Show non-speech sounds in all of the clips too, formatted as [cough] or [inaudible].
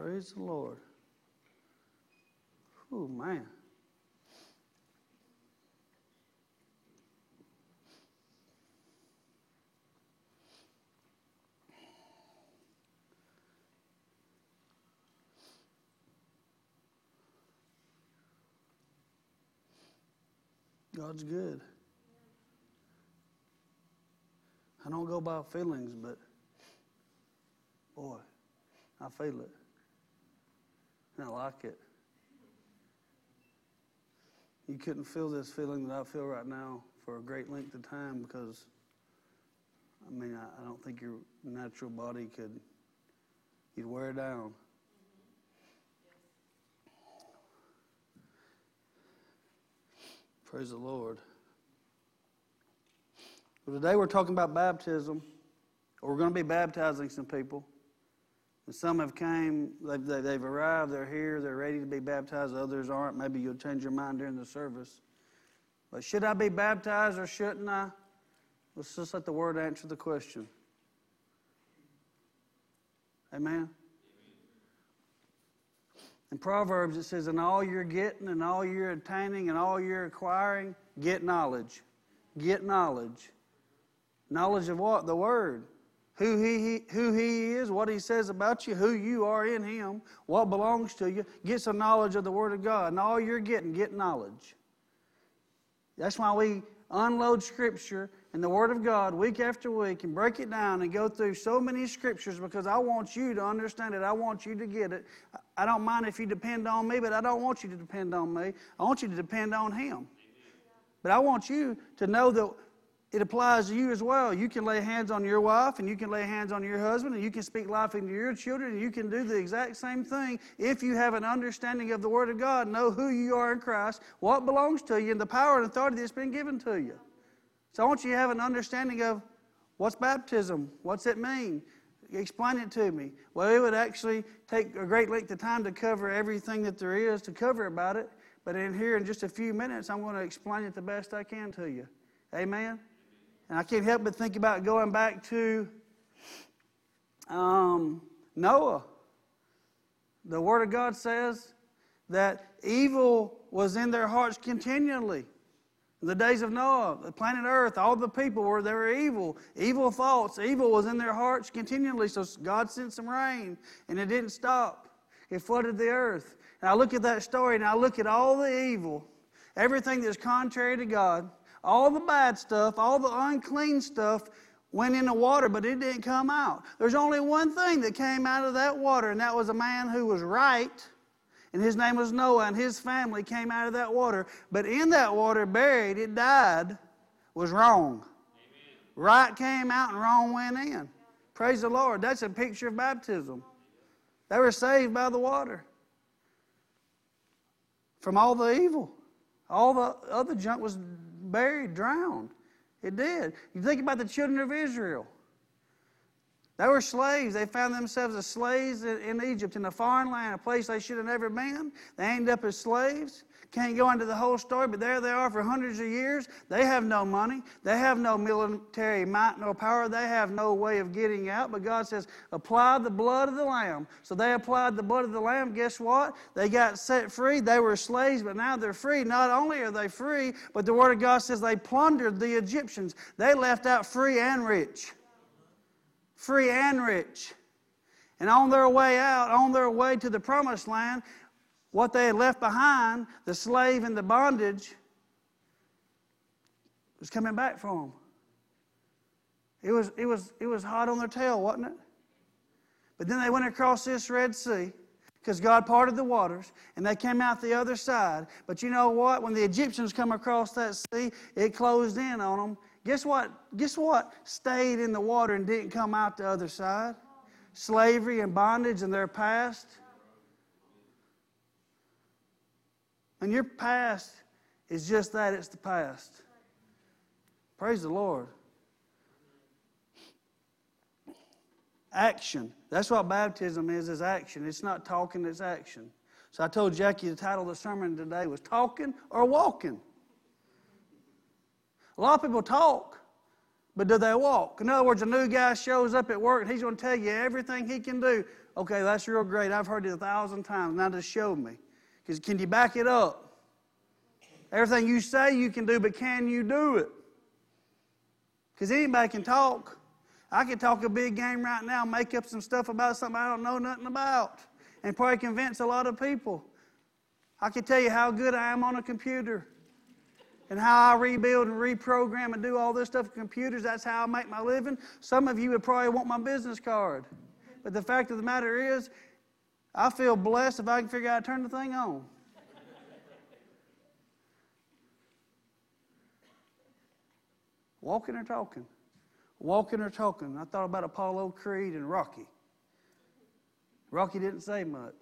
Praise the Lord. Oh, man. God's good. I don't go by feelings, but boy, I feel it. I like it. You couldn't feel this feeling that I feel right now for a great length of time because, I mean, I, I don't think your natural body could, you'd wear it down. Praise the Lord. Well, today we're talking about baptism. We're going to be baptizing some people. And some have came, they've, they've arrived, they're here, they're ready to be baptized. Others aren't. Maybe you'll change your mind during the service. But should I be baptized or shouldn't I? Let's just let the Word answer the question. Amen. In Proverbs, it says, In all you're getting, and all you're attaining, and all you're acquiring, get knowledge. Get knowledge. Knowledge of what? The Word. Who he, who he is, what he says about you, who you are in him, what belongs to you. Get some knowledge of the Word of God. And all you're getting, get knowledge. That's why we unload Scripture and the Word of God week after week and break it down and go through so many Scriptures because I want you to understand it. I want you to get it. I don't mind if you depend on me, but I don't want you to depend on me. I want you to depend on Him. But I want you to know that it applies to you as well. You can lay hands on your wife and you can lay hands on your husband and you can speak life into your children and you can do the exact same thing if you have an understanding of the Word of God, know who you are in Christ, what belongs to you, and the power and authority that's been given to you. So I want you to have an understanding of what's baptism, what's it mean? Explain it to me. Well, it would actually take a great length of time to cover everything that there is to cover about it. But in here, in just a few minutes, I'm going to explain it the best I can to you. Amen? And I can't help but think about going back to um, Noah. The Word of God says that evil was in their hearts continually. In the days of Noah, the planet Earth, all the people were they were evil, evil thoughts, evil was in their hearts continually. So God sent some rain, and it didn't stop. It flooded the earth. And I look at that story, and I look at all the evil, everything that's contrary to God, all the bad stuff, all the unclean stuff went in the water, but it didn't come out. There's only one thing that came out of that water, and that was a man who was right and his name was Noah, and his family came out of that water. But in that water, buried, it died, was wrong. Amen. Right came out and wrong went in. Praise the Lord. That's a picture of baptism. They were saved by the water from all the evil. All the other junk was buried, drowned. It did. You think about the children of Israel. They were slaves. They found themselves as slaves in Egypt, in a foreign land, a place they should have never been. They ended up as slaves. Can't go into the whole story, but there they are for hundreds of years. They have no money. They have no military might, no power. They have no way of getting out. But God says, apply the blood of the Lamb. So they applied the blood of the Lamb. Guess what? They got set free. They were slaves, but now they're free. Not only are they free, but the Word of God says they plundered the Egyptians. They left out free and rich free and rich. And on their way out, on their way to the promised land, what they had left behind, the slave and the bondage, was coming back for them. It was, it, was, it was hot on their tail, wasn't it? But then they went across this Red Sea because God parted the waters and they came out the other side. But you know what? When the Egyptians come across that sea, it closed in on them Guess what? Guess what stayed in the water and didn't come out the other side? Slavery and bondage and their past. And your past is just that it's the past. Praise the Lord. Action. That's what baptism is, is action. It's not talking, it's action. So I told Jackie the title of the sermon today was Talking or Walking. A lot of people talk, But do they walk? In other words, a new guy shows up at work and he's going to tell you everything he can do. Okay, that's real great. I've heard it a thousand times. Now just show me. Because can you back it up? Everything you say you can do, but can you do it? Because anybody can talk. I can talk a big game right now, make up some stuff about something I don't know nothing about, and probably convince a lot of people. I can tell you how good I am on a computer and how I rebuild and reprogram and do all this stuff with computers. That's how I make my living. Some of you would probably want my business card. But the fact of the matter is, I feel blessed if I can figure out how to turn the thing on. Walking or talking? Walking or talking? I thought about Apollo Creed and Rocky. Rocky didn't say much.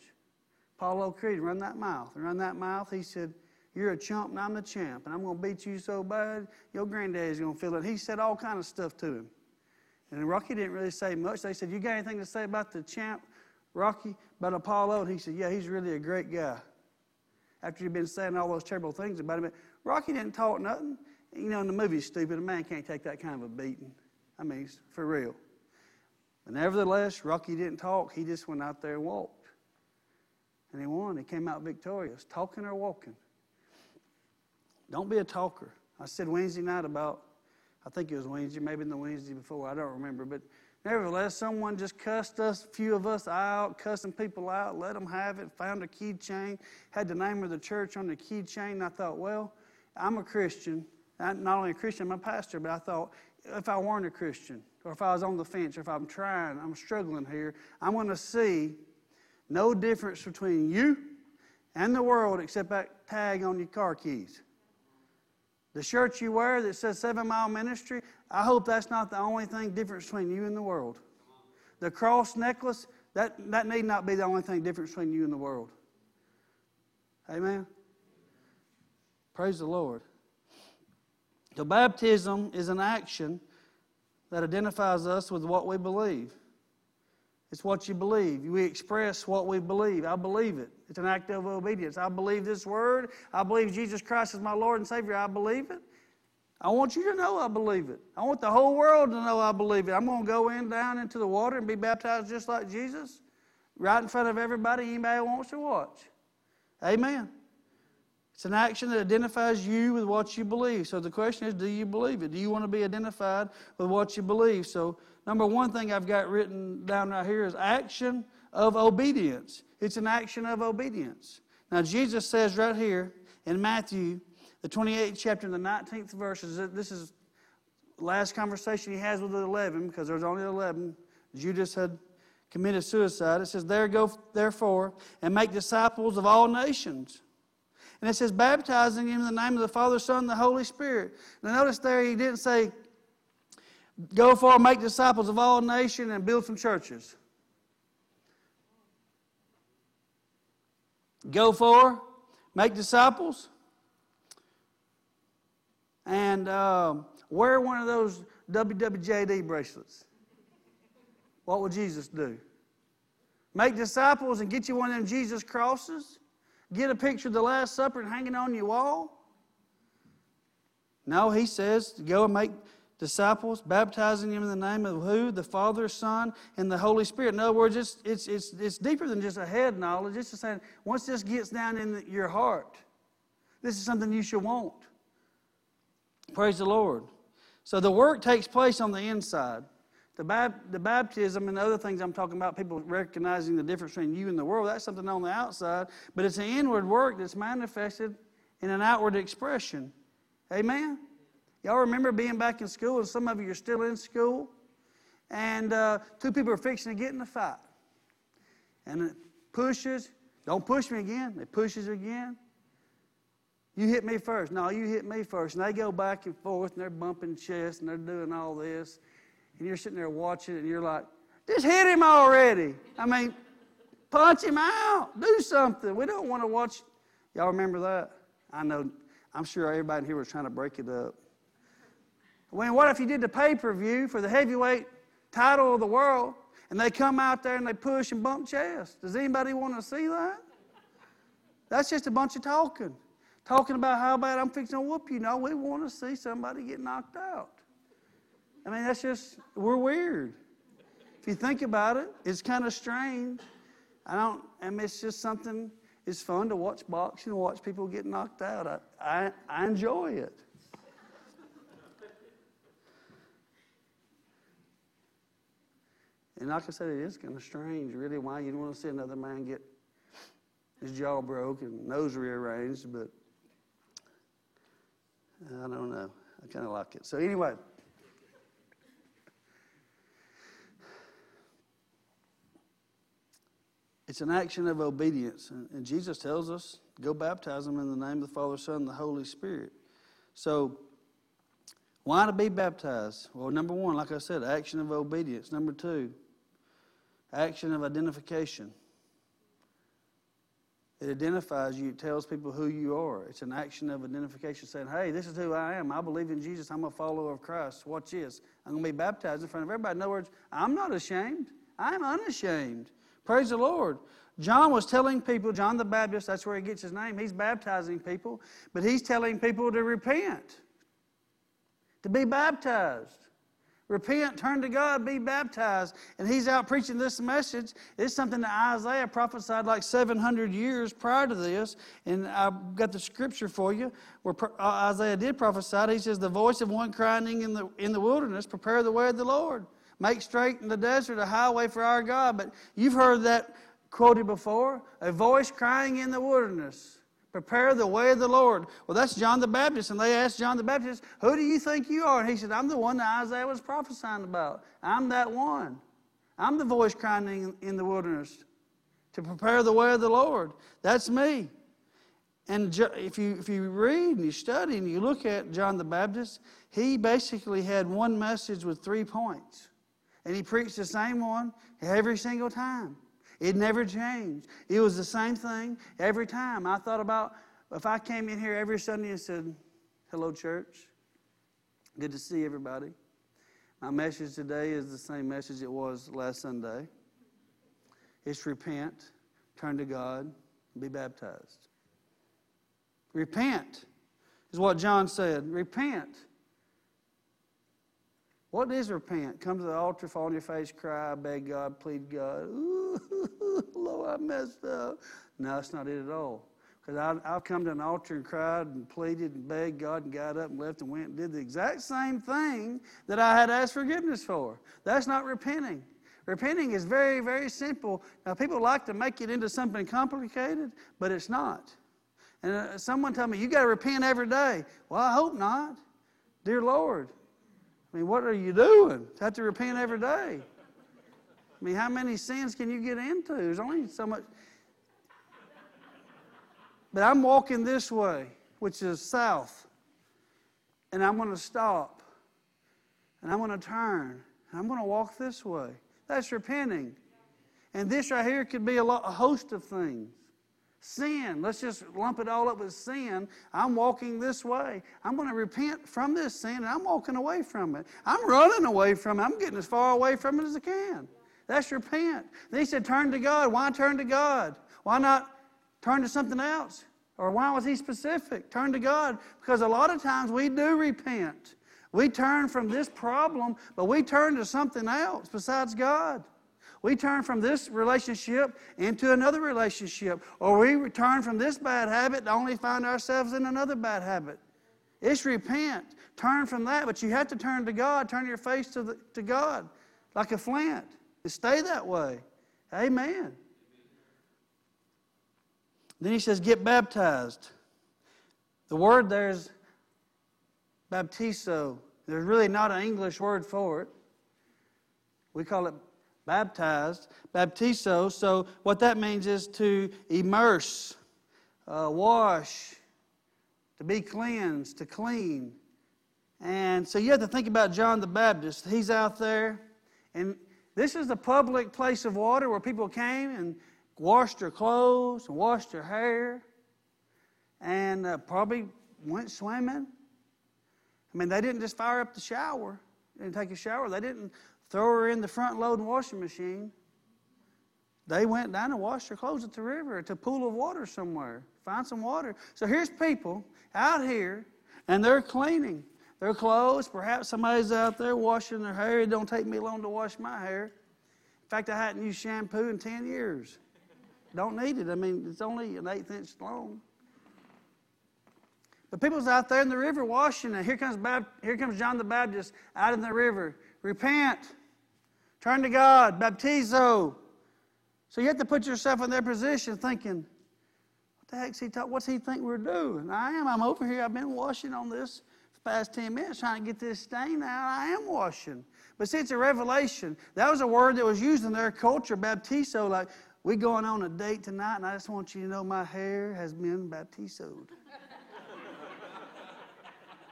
Apollo Creed, run that mouth. Run that mouth, he said, You're a chump and I'm the champ, and I'm going to beat you so bad, your granddaddy's going to feel it. He said all kind of stuff to him. And Rocky didn't really say much. They said, You got anything to say about the champ, Rocky, about Apollo? And he said, Yeah, he's really a great guy. After he'd been saying all those terrible things about him, Rocky didn't talk nothing. You know, in the movie, stupid, a man can't take that kind of a beating. I mean, for real. But nevertheless, Rocky didn't talk. He just went out there and walked. And he won. He came out victorious, talking or walking. Don't be a talker. I said Wednesday night about, I think it was Wednesday, maybe in the Wednesday before, I don't remember. But nevertheless, someone just cussed us, a few of us out, cussing people out, let them have it, found a keychain, had the name of the church on the keychain. I thought, well, I'm a Christian. I'm not only a Christian, I'm a pastor, but I thought, if I weren't a Christian, or if I was on the fence, or if I'm trying, I'm struggling here, I'm going to see no difference between you and the world except that tag on your car keys. The shirt you wear that says Seven Mile Ministry, I hope that's not the only thing different between you and the world. The cross necklace, that, that need not be the only thing different between you and the world. Amen? Praise the Lord. So, baptism is an action that identifies us with what we believe. It's what you believe. We express what we believe. I believe it. It's an act of obedience. I believe this word. I believe Jesus Christ is my Lord and Savior. I believe it. I want you to know I believe it. I want the whole world to know I believe it. I'm going to go in down into the water and be baptized just like Jesus, right in front of everybody, anybody wants to watch. Amen. It's an action that identifies you with what you believe. So the question is, do you believe it? Do you want to be identified with what you believe? So, number one thing I've got written down right here is action of obedience. It's an action of obedience. Now, Jesus says right here in Matthew, the 28th chapter, and the 19th verse, this is last conversation he has with the 11, because there's only 11. Judas had committed suicide. It says, There go, therefore, and make disciples of all nations and it says, baptizing in the name of the Father, Son, and the Holy Spirit. Now, notice there he didn't say, go for make disciples of all nations and build some churches. Go for, make disciples, and um, wear one of those WWJD bracelets. What would Jesus do? Make disciples and get you one of them Jesus crosses? Get a picture of the Last Supper and hang it on your wall? No, he says go and make disciples, baptizing them in the name of who? The Father, Son, and the Holy Spirit. In other words, it's, it's, it's, it's deeper than just a head knowledge. It's just saying, once this gets down in your heart, this is something you should want. Praise the Lord. So the work takes place on the inside. The, bab- the baptism and the other things I'm talking about, people recognizing the difference between you and the world, that's something on the outside, but it's an inward work that's manifested in an outward expression. Amen? Y'all remember being back in school, and some of you are still in school, and uh, two people are fixing to get in a fight. And it pushes, don't push me again, it pushes again. You hit me first. No, you hit me first. And they go back and forth, and they're bumping chests, and they're doing all this and you're sitting there watching and you're like, just hit him already. I mean, punch him out. Do something. We don't want to watch. Y'all remember that? I know, I'm sure everybody here was trying to break it up. When what if you did the pay per view for the heavyweight title of the world and they come out there and they push and bump chests? Does anybody want to see that? That's just a bunch of talking. Talking about how bad I'm fixing to whoop you. No, we want to see somebody get knocked out. I mean, that's just, we're weird. If you think about it, it's kind of strange. I don't, I mean, it's just something, it's fun to watch boxing and watch people get knocked out. I, I, I enjoy it. And like I said, it is kind of strange, really, why you don't want to see another man get his jaw broke and nose rearranged, but I don't know. I kind of like it. So, anyway. It's an action of obedience. And Jesus tells us, go baptize them in the name of the Father, Son, and the Holy Spirit. So, why to be baptized? Well, number one, like I said, action of obedience. Number two, action of identification. It identifies you, it tells people who you are. It's an action of identification saying, hey, this is who I am. I believe in Jesus. I'm a follower of Christ. Watch this. I'm going to be baptized in front of everybody. In other words, I'm not ashamed. I'm unashamed. Praise the Lord. John was telling people, John the Baptist, that's where he gets his name, he's baptizing people, but he's telling people to repent, to be baptized. Repent, turn to God, be baptized. And he's out preaching this message. It's something that Isaiah prophesied like 700 years prior to this. And I've got the scripture for you where uh, Isaiah did prophesy. He says, The voice of one crying in the, in the wilderness, prepare the way of the Lord. Make straight in the desert a highway for our God. But you've heard that quoted before a voice crying in the wilderness. Prepare the way of the Lord. Well, that's John the Baptist. And they asked John the Baptist, Who do you think you are? And he said, I'm the one that Isaiah was prophesying about. I'm that one. I'm the voice crying in the wilderness to prepare the way of the Lord. That's me. And if you, if you read and you study and you look at John the Baptist, he basically had one message with three points. And he preached the same one every single time. It never changed. It was the same thing every time. I thought about if I came in here every Sunday and said, Hello, church. Good to see everybody. My message today is the same message it was last Sunday. It's repent, turn to God, be baptized. Repent is what John said. Repent. What is repent? Come to the altar, fall on your face, cry, beg God, plead God. Ooh, [laughs] Lord, I messed up. No, that's not it at all. Because I've come to an altar and cried and pleaded and begged God and got up and left and went and did the exact same thing that I had asked forgiveness for. That's not repenting. Repenting is very, very simple. Now, people like to make it into something complicated, but it's not. And uh, someone told me, you got to repent every day. Well, I hope not. Dear Lord, I mean, what are you doing? You Have to repent every day. I mean, how many sins can you get into? There's only so much. But I'm walking this way, which is south, and I'm going to stop, and I'm going to turn, and I'm going to walk this way. That's repenting. And this right here could be a, lot, a host of things. Sin, let's just lump it all up with sin. I'm walking this way. I'm going to repent from this sin and I'm walking away from it. I'm running away from it. I'm getting as far away from it as I can. That's repent. Then he said, Turn to God. Why turn to God? Why not turn to something else? Or why was he specific? Turn to God. Because a lot of times we do repent. We turn from this problem, but we turn to something else besides God. We turn from this relationship into another relationship, or we return from this bad habit to only find ourselves in another bad habit. It's repent. Turn from that, but you have to turn to God. Turn your face to, the, to God like a flint and stay that way. Amen. Then he says, get baptized. The word there's baptizo. There's really not an English word for it. We call it baptized, baptizo. So, what that means is to immerse, uh, wash, to be cleansed, to clean. And so, you have to think about John the Baptist. He's out there, and this is a public place of water where people came and washed their clothes and washed their hair and uh, probably went swimming. I mean, they didn't just fire up the shower and take a shower. They didn't throw her in the front loading washing machine. They went down and washed their clothes at the river, at a pool of water somewhere. Find some water. So here's people out here, and they're cleaning. their clothes. Perhaps somebody's out there washing their hair. It don't take me long to wash my hair. In fact, I hadn't used shampoo in 10 years. Don't need it. I mean, it's only an eighth inch long. But people's out there in the river washing, and here comes, Bab- here comes John the Baptist out in the river. Repent. Turn to God. Baptizo. So you have to put yourself in their position thinking, what the heck's he talking? What's he think we're doing? I am. I'm over here. I've been washing on this for the past 10 minutes trying to get this stain out. I am washing. But see, it's a revelation. That was a word that was used in their culture, baptizo, like, we going on a date tonight, and I just want you to know my hair has been baptizoed. [laughs]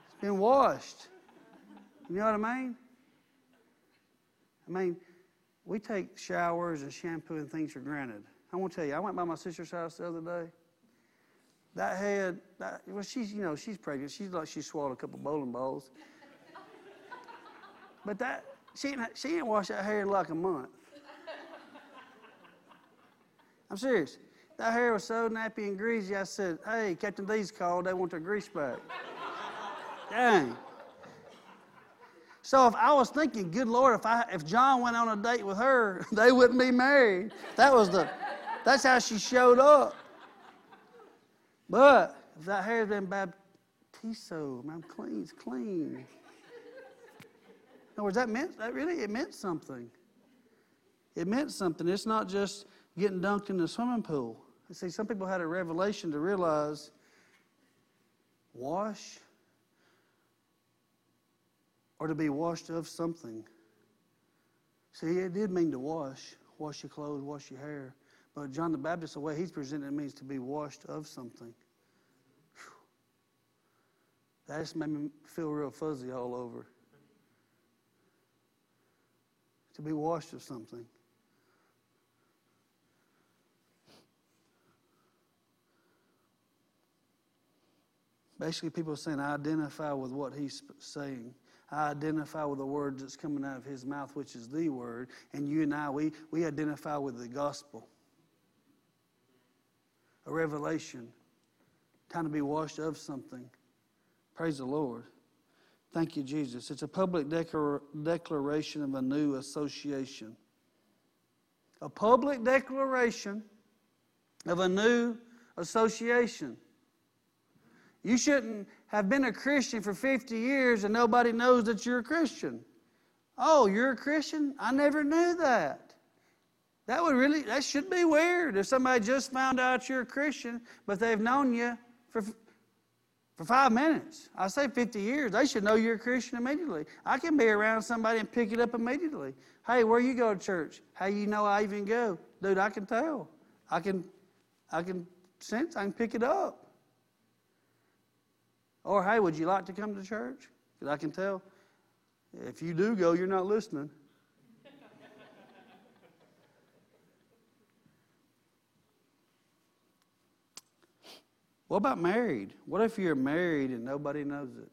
it's been washed. You know what I mean? I mean, we take showers and shampoo and things for granted. I want to tell you, I went by my sister's house the other day. That head, that, well, she's, you know, she's pregnant. She's like she swallowed a couple bowling balls. [laughs] but that, she ain't, she ain't washed that hair in like a month. [laughs] I'm serious. That hair was so nappy and greasy, I said, hey, Captain D's called. They want their grease back. [laughs] Dang. So if I was thinking, good Lord, if I if John went on a date with her, [laughs] they wouldn't be married. That was the that's how she showed up. But if that hair's been baptizo, I'm clean, it's clean. In other words, that meant that really it meant something. It meant something. It's not just getting dunked in the swimming pool. You see, some people had a revelation to realize wash or to be washed of something. See, it did mean to wash, wash your clothes, wash your hair. But John the Baptist, the way he's presented it means to be washed of something. Whew. That just made me feel real fuzzy all over. To be washed of something. Basically, people are saying, I identify with what he's saying. I identify with the words that's coming out of his mouth, which is the word. And you and I, we, we identify with the gospel. A revelation. Time to be washed of something. Praise the Lord. Thank you, Jesus. It's a public declar- declaration of a new association. A public declaration of a new association. You shouldn't have been a Christian for 50 years and nobody knows that you're a Christian. Oh, you're a Christian? I never knew that. That would really, that should be weird if somebody just found out you're a Christian, but they've known you for, for five minutes. I say 50 years. They should know you're a Christian immediately. I can be around somebody and pick it up immediately. Hey, where you go to church? How you know I even go? Dude, I can tell. I can, I can sense, I can pick it up. Or, hey, would you like to come to church? Because I can tell if you do go, you're not listening. [laughs] what about married? What if you're married and nobody knows it?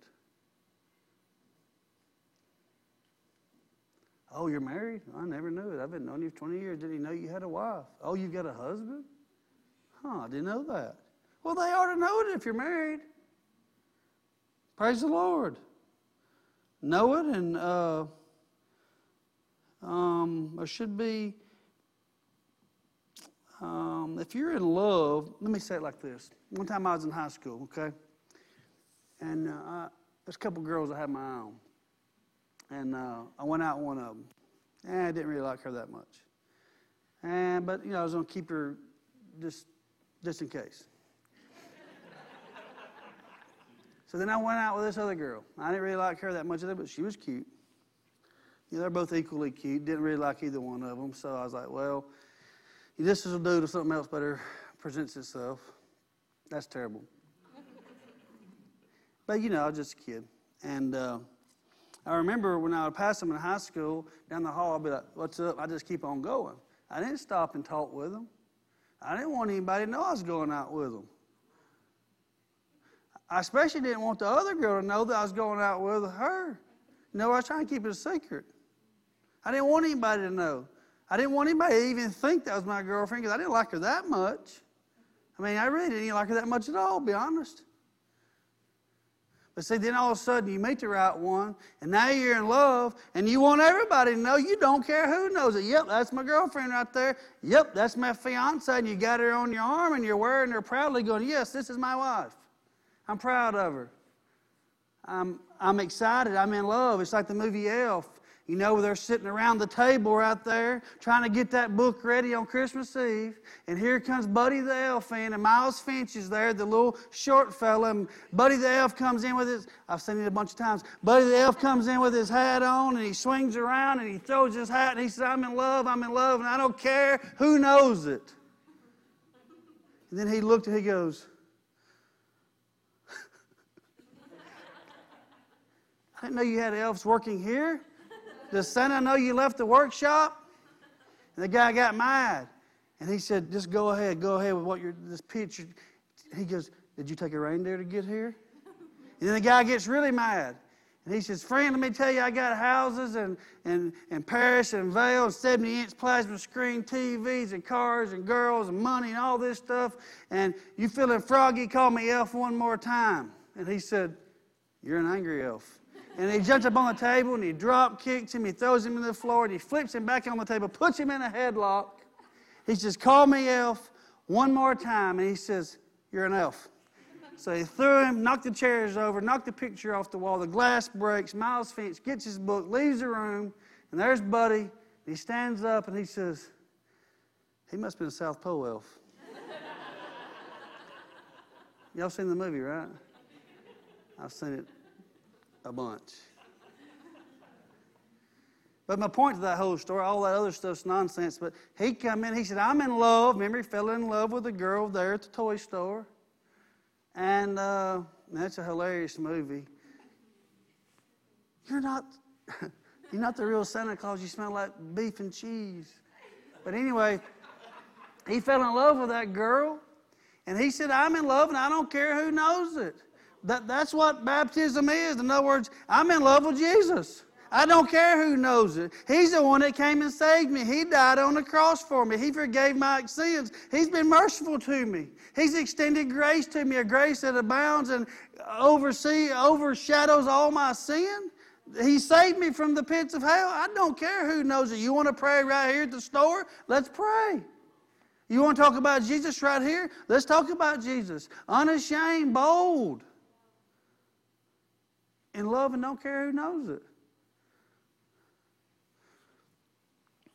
Oh, you're married? I never knew it. I've been knowing you for 20 years. Didn't he know you had a wife? Oh, you've got a husband? Huh, I didn't know that. Well, they ought to know it if you're married. Praise the Lord. Know it, and uh, um, there should be. Um, if you're in love, let me say it like this. One time I was in high school, okay, and uh, there's a couple girls I had my eye on, and uh, I went out with one of them. And I didn't really like her that much, and but you know I was gonna keep her just just in case. So then I went out with this other girl. I didn't really like her that much either, but she was cute. You know, they're both equally cute. Didn't really like either one of them. So I was like, well, this is a dude to something else better presents itself. That's terrible. [laughs] but you know, I was just a kid. And uh, I remember when I would pass them in high school, down the hall, I'd be like, what's up? I just keep on going. I didn't stop and talk with them. I didn't want anybody to know I was going out with them. I especially didn't want the other girl to know that I was going out with her. No, I was trying to keep it a secret. I didn't want anybody to know. I didn't want anybody to even think that was my girlfriend because I didn't like her that much. I mean, I really didn't like her that much at all, be honest. But see, then all of a sudden you meet the right one, and now you're in love, and you want everybody to know. You don't care who knows it. Yep, that's my girlfriend right there. Yep, that's my fiance, and you got her on your arm, and you're wearing her proudly, going, Yes, this is my wife. I'm proud of her. I'm, I'm excited. I'm in love. It's like the movie Elf. You know, they're sitting around the table right there trying to get that book ready on Christmas Eve. And here comes Buddy the Elf in, and Miles Finch is there, the little short fella. And Buddy the Elf comes in with his, I've seen it a bunch of times. Buddy the Elf comes in with his hat on, and he swings around, and he throws his hat, and he says, I'm in love, I'm in love, and I don't care who knows it. And then he looked and he goes, I didn't know you had elves working here. Does Santa know you left the workshop? And the guy got mad. And he said, just go ahead, go ahead with what you're, this picture. He goes, did you take a reindeer to get here? And then the guy gets really mad. And he says, friend, let me tell you, I got houses and, and, and Paris and Vail and 70 inch plasma screen TVs and cars and girls and money and all this stuff. And you feeling froggy, call me elf one more time. And he said, You're an angry elf. And he jumps up on the table and he drop kicks him, he throws him to the floor, and he flips him back on the table, puts him in a headlock. He says, Call me elf one more time. And he says, You're an elf. So he threw him, knocked the chairs over, knocked the picture off the wall. The glass breaks. Miles Finch gets his book, leaves the room, and there's Buddy. He stands up and he says, He must have been a South Pole elf. [laughs] Y'all seen the movie, right? I've seen it a bunch. But my point to that whole story, all that other stuff's nonsense. But he come in, he said, I'm in love. Remember, he fell in love with a girl there at the toy store. And uh, that's a hilarious movie. You're not, [laughs] you're not the real Santa Claus. You smell like beef and cheese. But anyway, he fell in love with that girl. And he said, I'm in love and I don't care who knows it. That, that's what baptism is. In other words, I'm in love with Jesus. I don't care who knows it. He's the one that came and saved me. He died on the cross for me. He forgave my sins. He's been merciful to me. He's extended grace to me, a grace that abounds and oversee, overshadows all my sin. He saved me from the pits of hell. I don't care who knows it. You want to pray right here at the store? Let's pray. You want to talk about Jesus right here? Let's talk about Jesus. Unashamed, bold in love and don't care who knows it.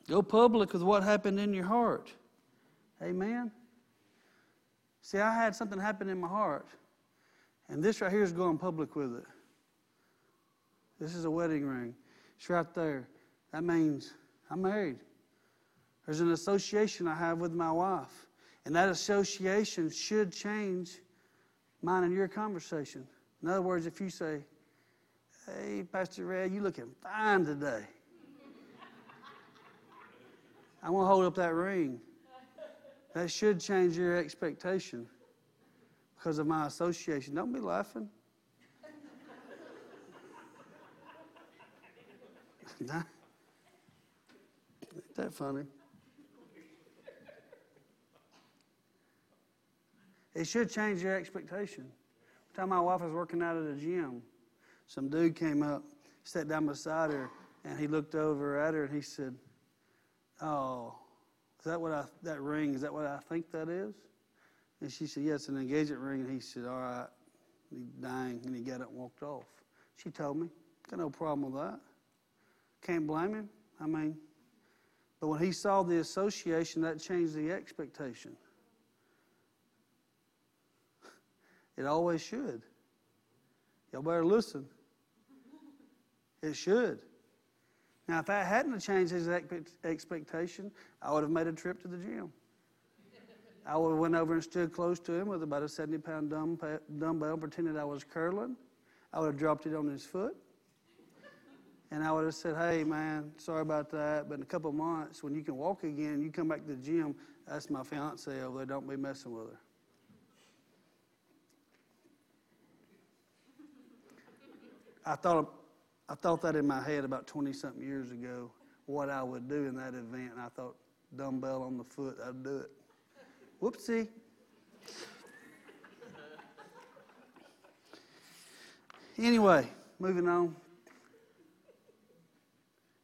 Go public with what happened in your heart. Amen. See, I had something happen in my heart, and this right here is going public with it. This is a wedding ring. It's right there. That means I'm married. There's an association I have with my wife, and that association should change mine and your conversation. In other words, if you say, Hey, Pastor Red, you looking fine today. I want to hold up that ring. That should change your expectation because of my association. Don't be laughing. nah. Ain't that funny? It should change your expectation. Time my wife was working out at a gym some dude came up, sat down beside her, and he looked over at her and he said, Oh, is that what I, that ring, is that what I think that is? And she said, Yeah, it's an engagement ring. And he said, All right. And he dang, and he got up and walked off. She told me, Got no problem with that. Can't blame him. I mean, but when he saw the association, that changed the expectation. It always should. Y'all better listen. It should. Now, if I hadn't changed his expectation, I would have made a trip to the gym. I would have went over and stood close to him with about a 70-pound dumbbell, pretended I was curling. I would have dropped it on his foot. And I would have said, hey, man, sorry about that, but in a couple months, when you can walk again, you come back to the gym, that's my fiance over there. Don't be messing with her. I thought I thought that in my head about 20 something years ago, what I would do in that event. And I thought, dumbbell on the foot, I'd do it. Whoopsie. Anyway, moving on.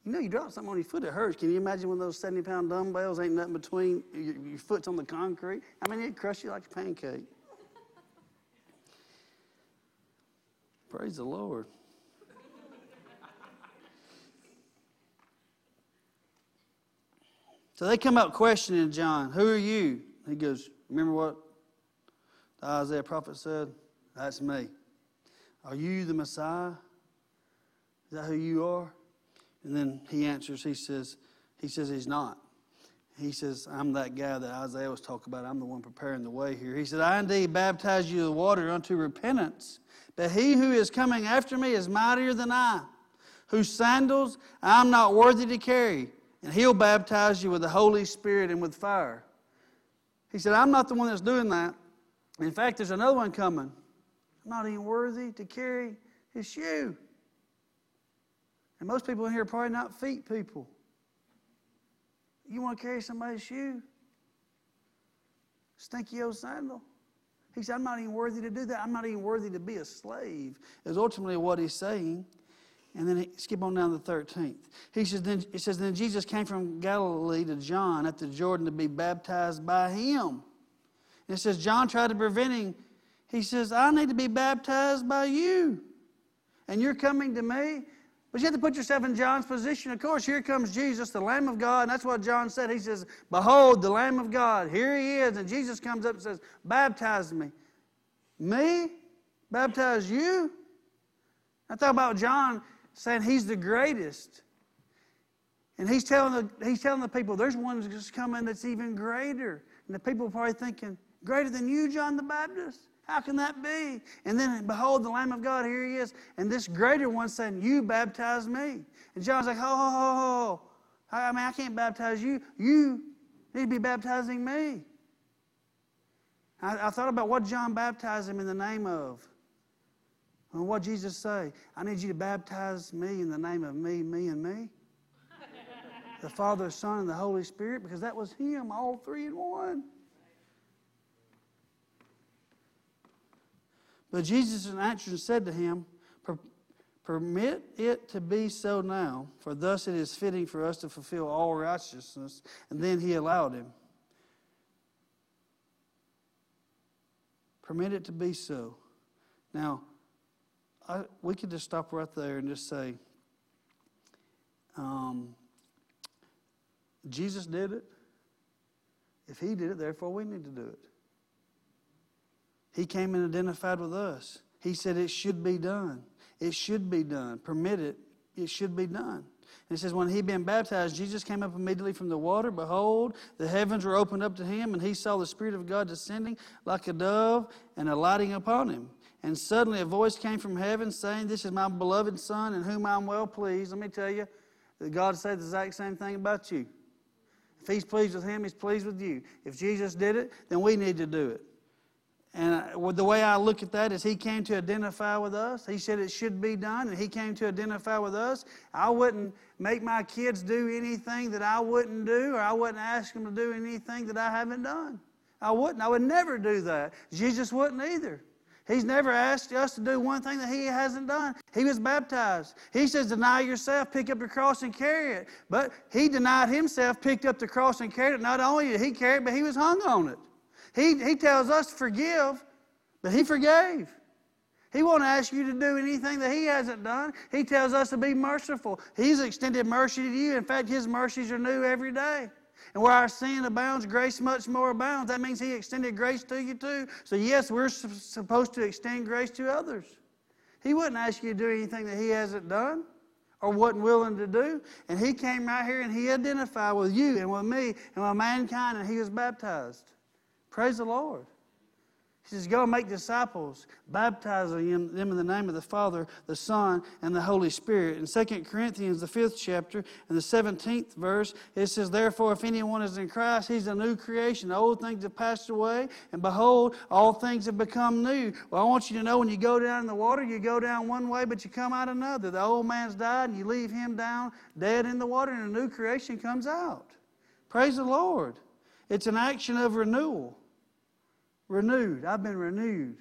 You know, you drop something on your foot, it hurts. Can you imagine when those 70 pound dumbbells ain't nothing between your, your foot's on the concrete? I mean, it'd crush you like a pancake. Praise the Lord. So they come up questioning John, Who are you? He goes, Remember what the Isaiah prophet said? That's me. Are you the Messiah? Is that who you are? And then he answers, he says, he says he's not. He says, I'm that guy that Isaiah was talking about. I'm the one preparing the way here. He said, I indeed baptize you with water unto repentance, but he who is coming after me is mightier than I, whose sandals I'm not worthy to carry, and he'll baptize you with the Holy Spirit and with fire. He said, I'm not the one that's doing that. In fact, there's another one coming. I'm not even worthy to carry his shoe. And most people in here are probably not feet people. You want to carry somebody's shoe? Stinky old sandal. He said, I'm not even worthy to do that. I'm not even worthy to be a slave, is ultimately what he's saying. And then he, skip on down to the 13th. He says, then, he says, Then Jesus came from Galilee to John at the Jordan to be baptized by him. And it says, John tried to prevent him. He says, I need to be baptized by you. And you're coming to me? But you have to put yourself in John's position. Of course, here comes Jesus, the Lamb of God. And that's what John said. He says, Behold, the Lamb of God. Here he is. And Jesus comes up and says, Baptize me. Me? Baptize you? I thought about John saying he's the greatest. And he's telling the, he's telling the people, there's one that's coming that's even greater. And the people are probably thinking, greater than you, John the Baptist? How can that be? And then, behold, the Lamb of God, here he is. And this greater one saying, You baptize me. And John's like, Ho, ho, ho, ho. I mean, I can't baptize you. You need to be baptizing me. I, I thought about what John baptized him in the name of. And what Jesus say? I need you to baptize me in the name of me, me, and me. the Father, Son, and the Holy Spirit, because that was Him, all three in one. But Jesus in answer said to him, Permit it to be so now, for thus it is fitting for us to fulfill all righteousness. And then he allowed him. Permit it to be so. Now, I, we could just stop right there and just say, um, Jesus did it. If he did it, therefore we need to do it. He came and identified with us. He said it should be done. It should be done. Permit it. It should be done. And it says, when he had been baptized, Jesus came up immediately from the water. Behold, the heavens were opened up to him, and he saw the Spirit of God descending like a dove and alighting upon him. And suddenly a voice came from heaven saying, This is my beloved Son, in whom I'm well pleased. Let me tell you, God said the exact same thing about you. If he's pleased with him, he's pleased with you. If Jesus did it, then we need to do it. And the way I look at that is He came to identify with us. He said it should be done, and He came to identify with us. I wouldn't make my kids do anything that I wouldn't do, or I wouldn't ask them to do anything that I haven't done. I wouldn't. I would never do that. Jesus wouldn't either. He's never asked us to do one thing that He hasn't done. He was baptized. He says, Deny yourself, pick up your cross, and carry it. But He denied Himself, picked up the cross, and carried it. Not only did He carry it, but He was hung on it. He, he tells us to forgive, but He forgave. He won't ask you to do anything that He hasn't done. He tells us to be merciful. He's extended mercy to you. In fact, His mercies are new every day. And where our sin abounds, grace much more abounds. That means He extended grace to you too. So, yes, we're supposed to extend grace to others. He wouldn't ask you to do anything that He hasn't done or wasn't willing to do. And He came right here and He identified with you and with me and with mankind, and He was baptized. Praise the Lord. He says, Go make disciples, baptizing them in the name of the Father, the Son, and the Holy Spirit. In 2 Corinthians, the fifth chapter, and the 17th verse, it says, Therefore, if anyone is in Christ, he's a new creation. The old things have passed away, and behold, all things have become new. Well, I want you to know when you go down in the water, you go down one way, but you come out another. The old man's died, and you leave him down dead in the water, and a new creation comes out. Praise the Lord. It's an action of renewal renewed. I've been renewed.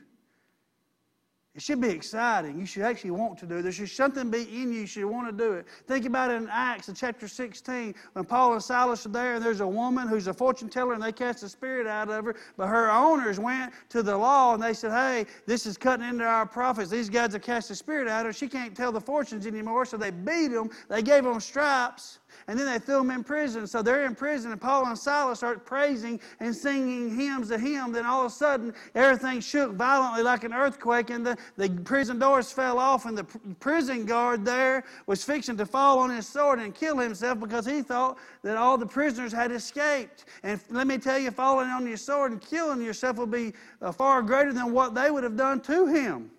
It should be exciting. You should actually want to do it. There should something be in you. You should want to do it. Think about it in Acts in chapter 16 when Paul and Silas are there and there's a woman who's a fortune teller and they cast the spirit out of her. But her owners went to the law and they said, Hey, this is cutting into our profits. These guys have cast the spirit out of her. She can't tell the fortunes anymore. So they beat them. They gave them stripes and then they threw them in prison. So they're in prison, and Paul and Silas start praising and singing hymns to him. Then all of a sudden, everything shook violently like an earthquake, and the, the prison doors fell off, and the prison guard there was fixing to fall on his sword and kill himself because he thought that all the prisoners had escaped. And let me tell you, falling on your sword and killing yourself will be uh, far greater than what they would have done to him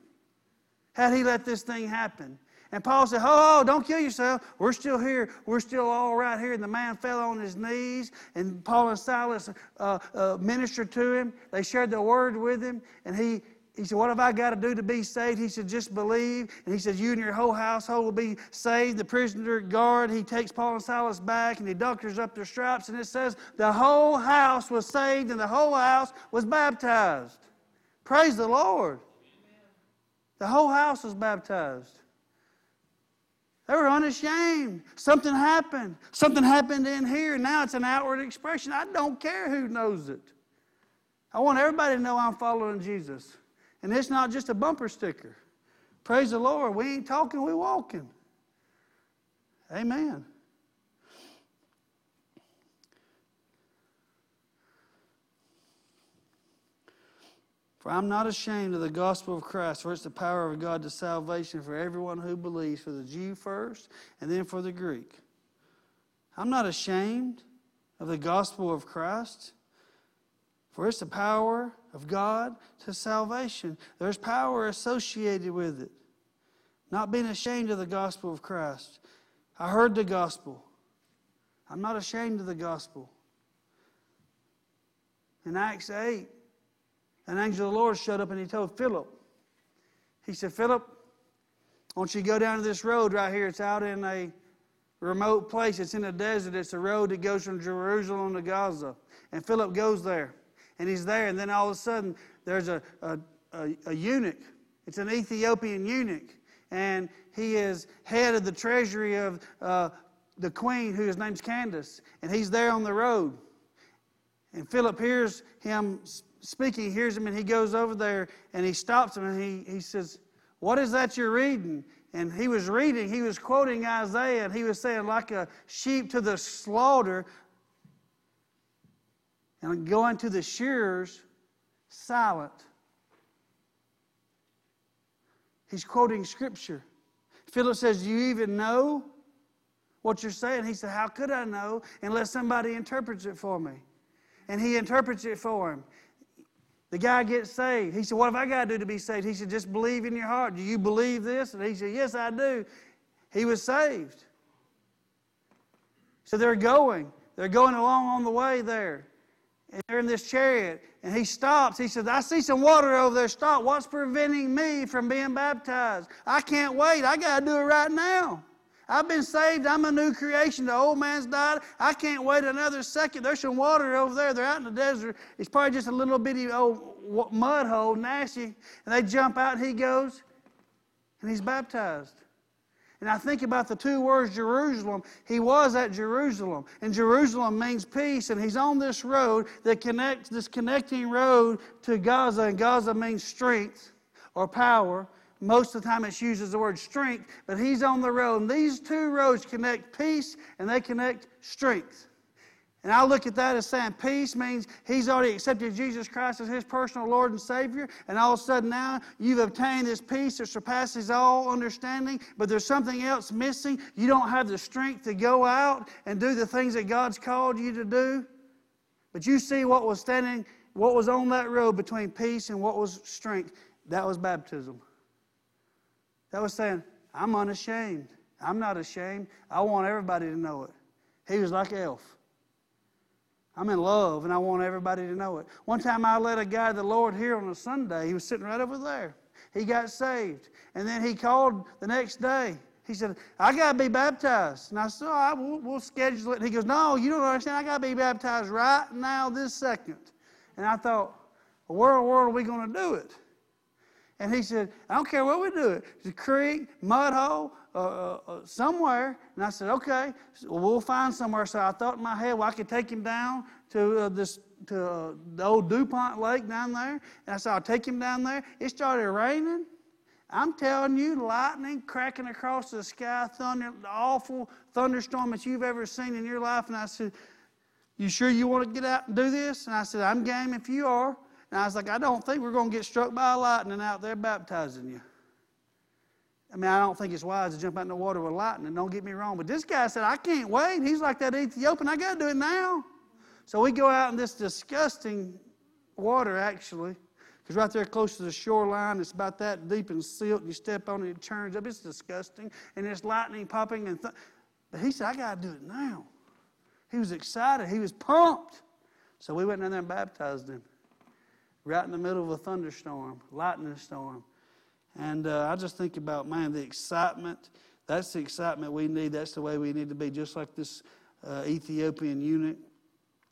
had he let this thing happen. And Paul said, Oh, don't kill yourself. We're still here. We're still all right here. And the man fell on his knees, and Paul and Silas uh, uh, ministered to him. They shared the word with him, and he, he said, What have I got to do to be saved? He said, Just believe. And he said, You and your whole household will be saved. The prisoner guard, he takes Paul and Silas back and he doctors up their straps. And it says, The whole house was saved and the whole house was baptized. Praise the Lord. The whole house was baptized. They were unashamed. Something happened. Something happened in here. Now it's an outward expression. I don't care who knows it. I want everybody to know I'm following Jesus. And it's not just a bumper sticker. Praise the Lord. We ain't talking, we walking. Amen. For I'm not ashamed of the gospel of Christ, for it's the power of God to salvation for everyone who believes, for the Jew first, and then for the Greek. I'm not ashamed of the gospel of Christ, for it's the power of God to salvation. There's power associated with it. Not being ashamed of the gospel of Christ. I heard the gospel. I'm not ashamed of the gospel. In Acts 8, an angel of the Lord showed up and he told Philip, he said, Philip, I want you go down to this road right here. It's out in a remote place. It's in a desert. It's a road that goes from Jerusalem to Gaza. And Philip goes there. And he's there. And then all of a sudden, there's a, a, a, a eunuch. It's an Ethiopian eunuch. And he is head of the treasury of uh, the queen, whose name's Candace. And he's there on the road. And Philip hears him speaking, he hears him, and he goes over there and he stops him and he, he says, What is that you're reading? And he was reading, he was quoting Isaiah, and he was saying, like a sheep to the slaughter, and going to the shearers, silent. He's quoting scripture. Philip says, Do you even know what you're saying? He said, How could I know unless somebody interprets it for me? And he interprets it for him. The guy gets saved. He said, What have I got to do to be saved? He said, Just believe in your heart. Do you believe this? And he said, Yes, I do. He was saved. So they're going. They're going along on the way there. And they're in this chariot. And he stops. He says, I see some water over there. Stop. What's preventing me from being baptized? I can't wait. I got to do it right now. I've been saved. I'm a new creation. The old man's died. I can't wait another second. There's some water over there. They're out in the desert. It's probably just a little bitty old mud hole, nasty. And they jump out, and he goes, and he's baptized. And I think about the two words Jerusalem. He was at Jerusalem. And Jerusalem means peace. And he's on this road that connects, this connecting road to Gaza. And Gaza means strength or power. Most of the time, it uses the word strength, but he's on the road. And these two roads connect peace and they connect strength. And I look at that as saying peace means he's already accepted Jesus Christ as his personal Lord and Savior. And all of a sudden now you've obtained this peace that surpasses all understanding, but there's something else missing. You don't have the strength to go out and do the things that God's called you to do. But you see what was standing, what was on that road between peace and what was strength. That was baptism. That was saying, I'm unashamed. I'm not ashamed. I want everybody to know it. He was like Elf. I'm in love and I want everybody to know it. One time I led a guy to the Lord here on a Sunday. He was sitting right over there. He got saved. And then he called the next day. He said, I got to be baptized. And I said, All right, we'll, we'll schedule it. And he goes, No, you don't understand. I got to be baptized right now, this second. And I thought, well, where in the world are we going to do it? And he said, I don't care what we do. It's a creek, mud hole, uh, uh, uh, somewhere. And I said, okay, so we'll find somewhere. So I thought in my head, well, I could take him down to uh, this to uh, the old DuPont Lake down there. And I said, I'll take him down there. It started raining. I'm telling you, lightning cracking across the sky, thunder, the awful thunderstorm that you've ever seen in your life. And I said, You sure you want to get out and do this? And I said, I'm game if you are. And I was like, I don't think we're going to get struck by lightning out there baptizing you. I mean, I don't think it's wise to jump out in the water with lightning. Don't get me wrong. But this guy said, I can't wait. He's like that Ethiopian. I got to do it now. So we go out in this disgusting water, actually, because right there close to the shoreline, it's about that deep and silt. You step on it, it churns up. It's disgusting. And there's lightning popping. and th- But he said, I got to do it now. He was excited. He was pumped. So we went down there and baptized him right in the middle of a thunderstorm, lightning storm. And uh, I just think about, man, the excitement. That's the excitement we need. That's the way we need to be, just like this uh, Ethiopian eunuch,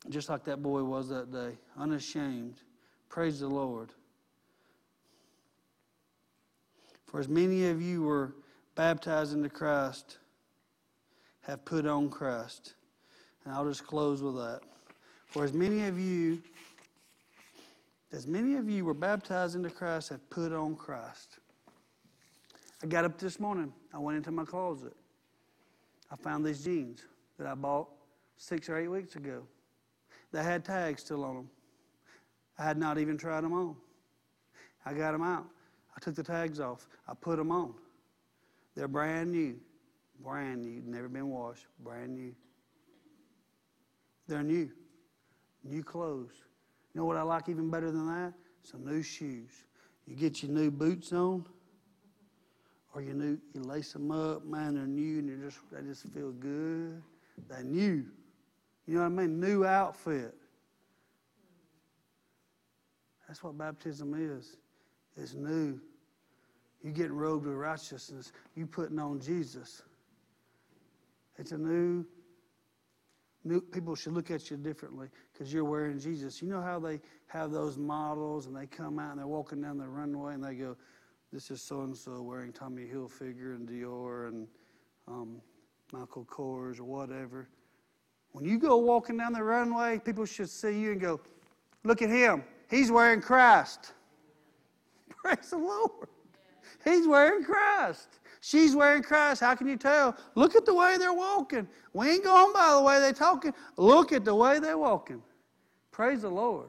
just like that boy was that day, unashamed. Praise the Lord. For as many of you were baptized into Christ, have put on Christ. And I'll just close with that. For as many of you as many of you were baptized into Christ have put on Christ. I got up this morning. I went into my closet. I found these jeans that I bought six or eight weeks ago. They had tags still on them. I had not even tried them on. I got them out. I took the tags off. I put them on. They're brand new. Brand new. Never been washed. Brand new. They're new. New clothes. You know what I like even better than that? Some new shoes. You get your new boots on, or you new you lace them up. Man, they're new and they just they just feel good. They're new. You know what I mean? New outfit. That's what baptism is. It's new. You getting robed with righteousness. You putting on Jesus. It's a New, people should look at you differently because you're wearing Jesus. You know how they have those models and they come out and they're walking down the runway and they go, This is so and so wearing Tommy Hilfiger and Dior and um, Michael Kors or whatever. When you go walking down the runway, people should see you and go, Look at him. He's wearing Christ. [laughs] Praise the Lord. He's wearing Christ. She's wearing Christ. How can you tell? Look at the way they're walking. We ain't going by the way they're talking. Look at the way they're walking. Praise the Lord.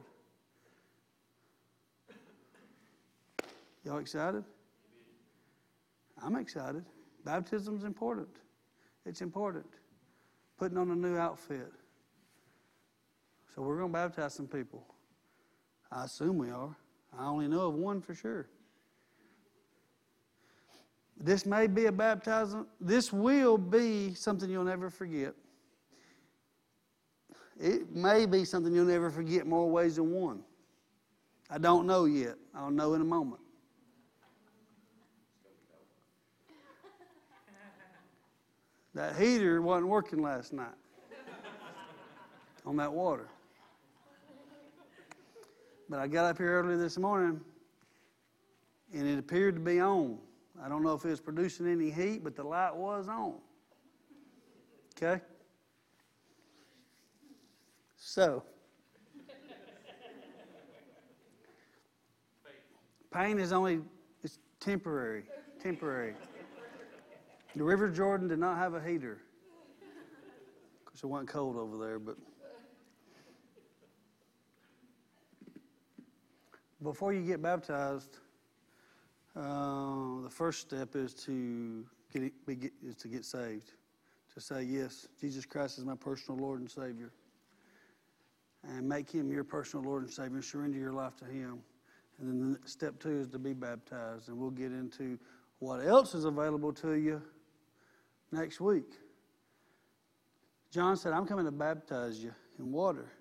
Y'all excited? I'm excited. Baptism's important. It's important. Putting on a new outfit. So we're going to baptize some people. I assume we are. I only know of one for sure. This may be a baptism. This will be something you'll never forget. It may be something you'll never forget more ways than one. I don't know yet. I'll know in a moment. That heater wasn't working last night [laughs] on that water. But I got up here early this morning and it appeared to be on. I don't know if it was producing any heat, but the light was on. Okay? So, pain is only it's temporary. Temporary. The River Jordan did not have a heater. Because it wasn't cold over there, but before you get baptized, uh, the first step is to get, get, is to get saved. To say yes, Jesus Christ is my personal Lord and Savior, and make Him your personal Lord and Savior. and Surrender your life to Him, and then the step two is to be baptized. And we'll get into what else is available to you next week. John said, "I'm coming to baptize you in water."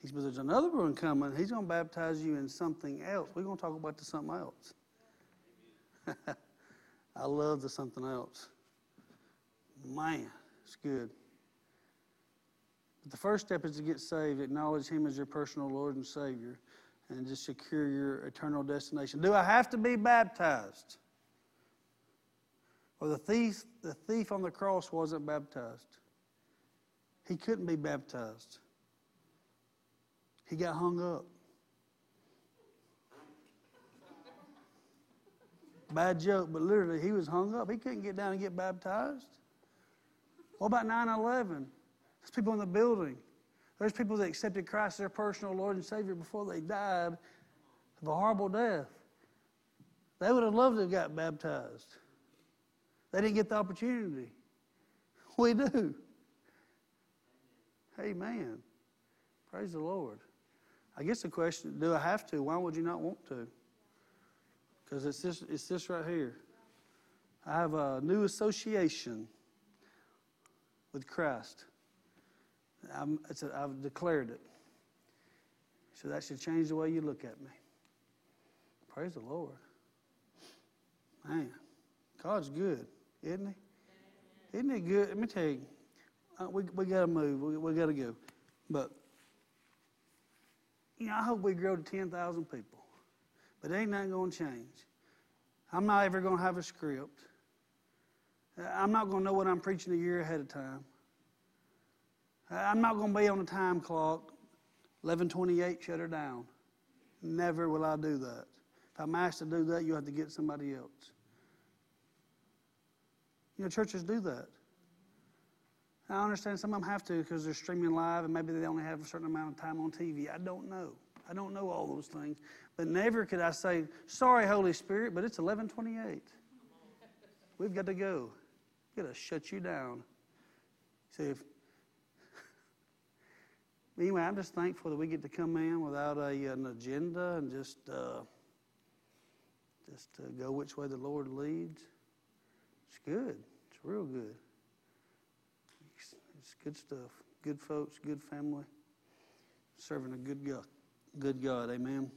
He said, "There's another one coming. He's going to baptize you in something else. We're going to talk about the something else." [laughs] I love the something else. Man, it's good. But the first step is to get saved, acknowledge Him as your personal Lord and Savior. and just secure your eternal destination. Do I have to be baptized? Well, the thief, the thief on the cross wasn't baptized. He couldn't be baptized. He got hung up. Bad joke, but literally, he was hung up. He couldn't get down and get baptized. What about 9 11? There's people in the building. There's people that accepted Christ as their personal Lord and Savior before they died of a horrible death. They would have loved to have got baptized. They didn't get the opportunity. [laughs] We do. Amen. Praise the Lord. I guess the question do I have to? Why would you not want to? Because it's this, it's this right here. I have a new association with Christ. I've declared it. So that should change the way you look at me. Praise the Lord. Man, God's good, isn't He? Isn't He good? Let me tell you, uh, we, we got to move. We, we got to go. But, you know, I hope we grow to 10,000 people. But ain't nothing going to change. I'm not ever going to have a script. I'm not going to know what I'm preaching a year ahead of time. I'm not going to be on a time clock. 1128, shut her down. Never will I do that. If I'm asked to do that, you have to get somebody else. You know, churches do that. I understand some of them have to because they're streaming live and maybe they only have a certain amount of time on TV. I don't know. I don't know all those things. But never could I say, sorry, Holy Spirit, but it's 1128. We've got to go. We've got to shut you down. See, if, [laughs] anyway, I'm just thankful that we get to come in without a, an agenda and just uh, just uh, go which way the Lord leads. It's good. It's real good. It's, it's good stuff. Good folks, good family, serving a good God. Good God. Amen.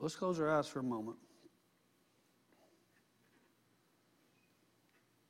Let's close our eyes for a moment.